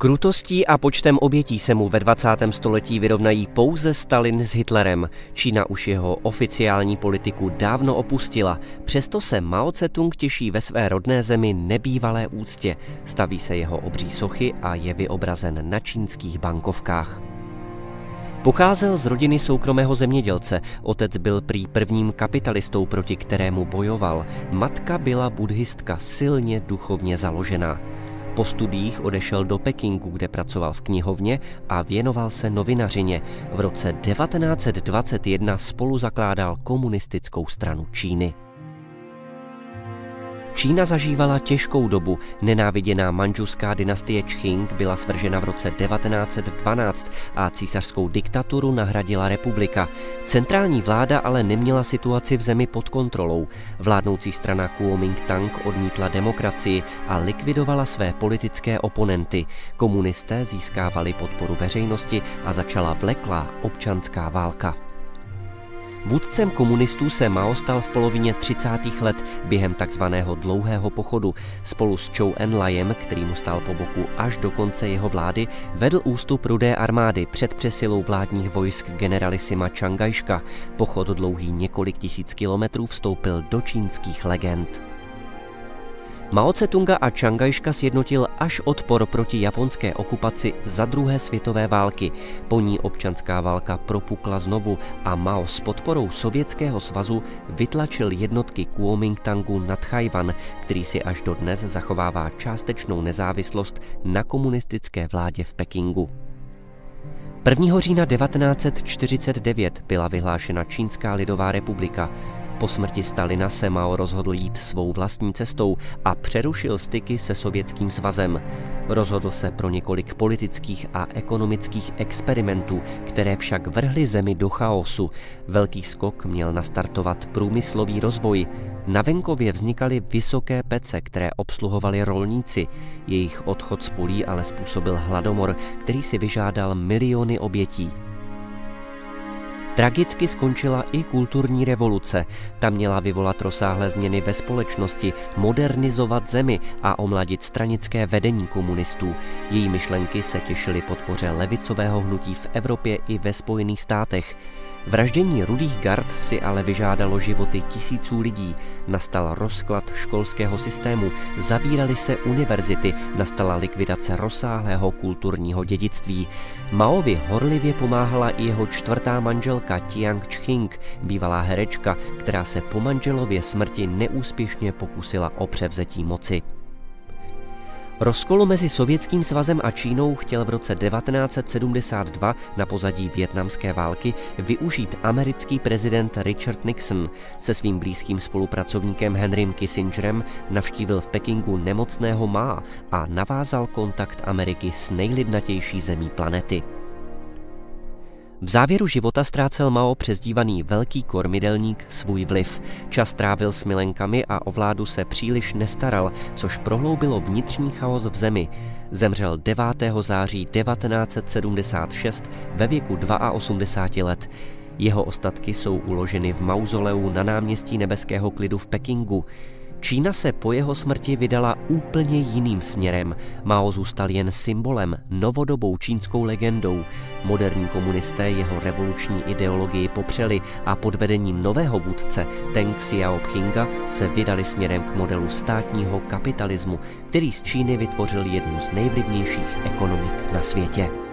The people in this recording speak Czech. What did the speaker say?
Krutostí a počtem obětí se mu ve 20. století vyrovnají pouze Stalin s Hitlerem. Čína už jeho oficiální politiku dávno opustila, přesto se Mao Tse-tung těší ve své rodné zemi nebývalé úctě. Staví se jeho obří sochy a je vyobrazen na čínských bankovkách. Pocházel z rodiny soukromého zemědělce, otec byl prý prvním kapitalistou, proti kterému bojoval. Matka byla buddhistka, silně duchovně založená. Po studiích odešel do Pekingu, kde pracoval v knihovně a věnoval se novinařině. V roce 1921 spolu zakládal komunistickou stranu Číny. Čína zažívala těžkou dobu. Nenáviděná manžuská dynastie Čching byla svržena v roce 1912 a císařskou diktaturu nahradila republika. Centrální vláda ale neměla situaci v zemi pod kontrolou. Vládnoucí strana Kuomintang odmítla demokracii a likvidovala své politické oponenty. Komunisté získávali podporu veřejnosti a začala vleklá občanská válka. Vůdcem komunistů se Mao stal v polovině 30. let během takzvaného dlouhého pochodu. Spolu s Chou Enlajem, který mu stál po boku až do konce jeho vlády, vedl ústup rudé armády před přesilou vládních vojsk generalisima Čangajška. Pochod dlouhý několik tisíc kilometrů vstoupil do čínských legend. Mao Tse-tunga a Čangajška sjednotil až odpor proti japonské okupaci za druhé světové války. Po ní občanská válka propukla znovu a Mao s podporou Sovětského svazu vytlačil jednotky Kuomintangu nad Chajvan, který si až dodnes zachovává částečnou nezávislost na komunistické vládě v Pekingu. 1. října 1949 byla vyhlášena Čínská lidová republika. Po smrti Stalina se Mao rozhodl jít svou vlastní cestou a přerušil styky se Sovětským svazem. Rozhodl se pro několik politických a ekonomických experimentů, které však vrhly zemi do chaosu. Velký skok měl nastartovat průmyslový rozvoj. Na venkově vznikaly vysoké pece, které obsluhovali rolníci. Jejich odchod z polí ale způsobil hladomor, který si vyžádal miliony obětí. Tragicky skončila i kulturní revoluce. Ta měla vyvolat rozsáhlé změny ve společnosti, modernizovat zemi a omladit stranické vedení komunistů. Její myšlenky se těšily podpoře levicového hnutí v Evropě i ve Spojených státech. Vraždění rudých gard si ale vyžádalo životy tisíců lidí. Nastal rozklad školského systému, zabíraly se univerzity, nastala likvidace rozsáhlého kulturního dědictví. Maovi horlivě pomáhala i jeho čtvrtá manželka Tiang Ching, bývalá herečka, která se po manželově smrti neúspěšně pokusila o převzetí moci. Rozkolu mezi Sovětským svazem a Čínou chtěl v roce 1972 na pozadí větnamské války využít americký prezident Richard Nixon. Se svým blízkým spolupracovníkem Henrym Kissingerem navštívil v Pekingu nemocného Má a navázal kontakt Ameriky s nejlidnatější zemí planety. V závěru života ztrácel Mao přezdívaný Velký kormidelník svůj vliv. Čas trávil s milenkami a o vládu se příliš nestaral, což prohloubilo vnitřní chaos v zemi. Zemřel 9. září 1976 ve věku 82 let. Jeho ostatky jsou uloženy v mauzoleu na náměstí Nebeského klidu v Pekingu. Čína se po jeho smrti vydala úplně jiným směrem. Mao zůstal jen symbolem, novodobou čínskou legendou. Moderní komunisté jeho revoluční ideologii popřeli a pod vedením nového vůdce Deng Xiaopinga se vydali směrem k modelu státního kapitalismu, který z Číny vytvořil jednu z nejvlivnějších ekonomik na světě.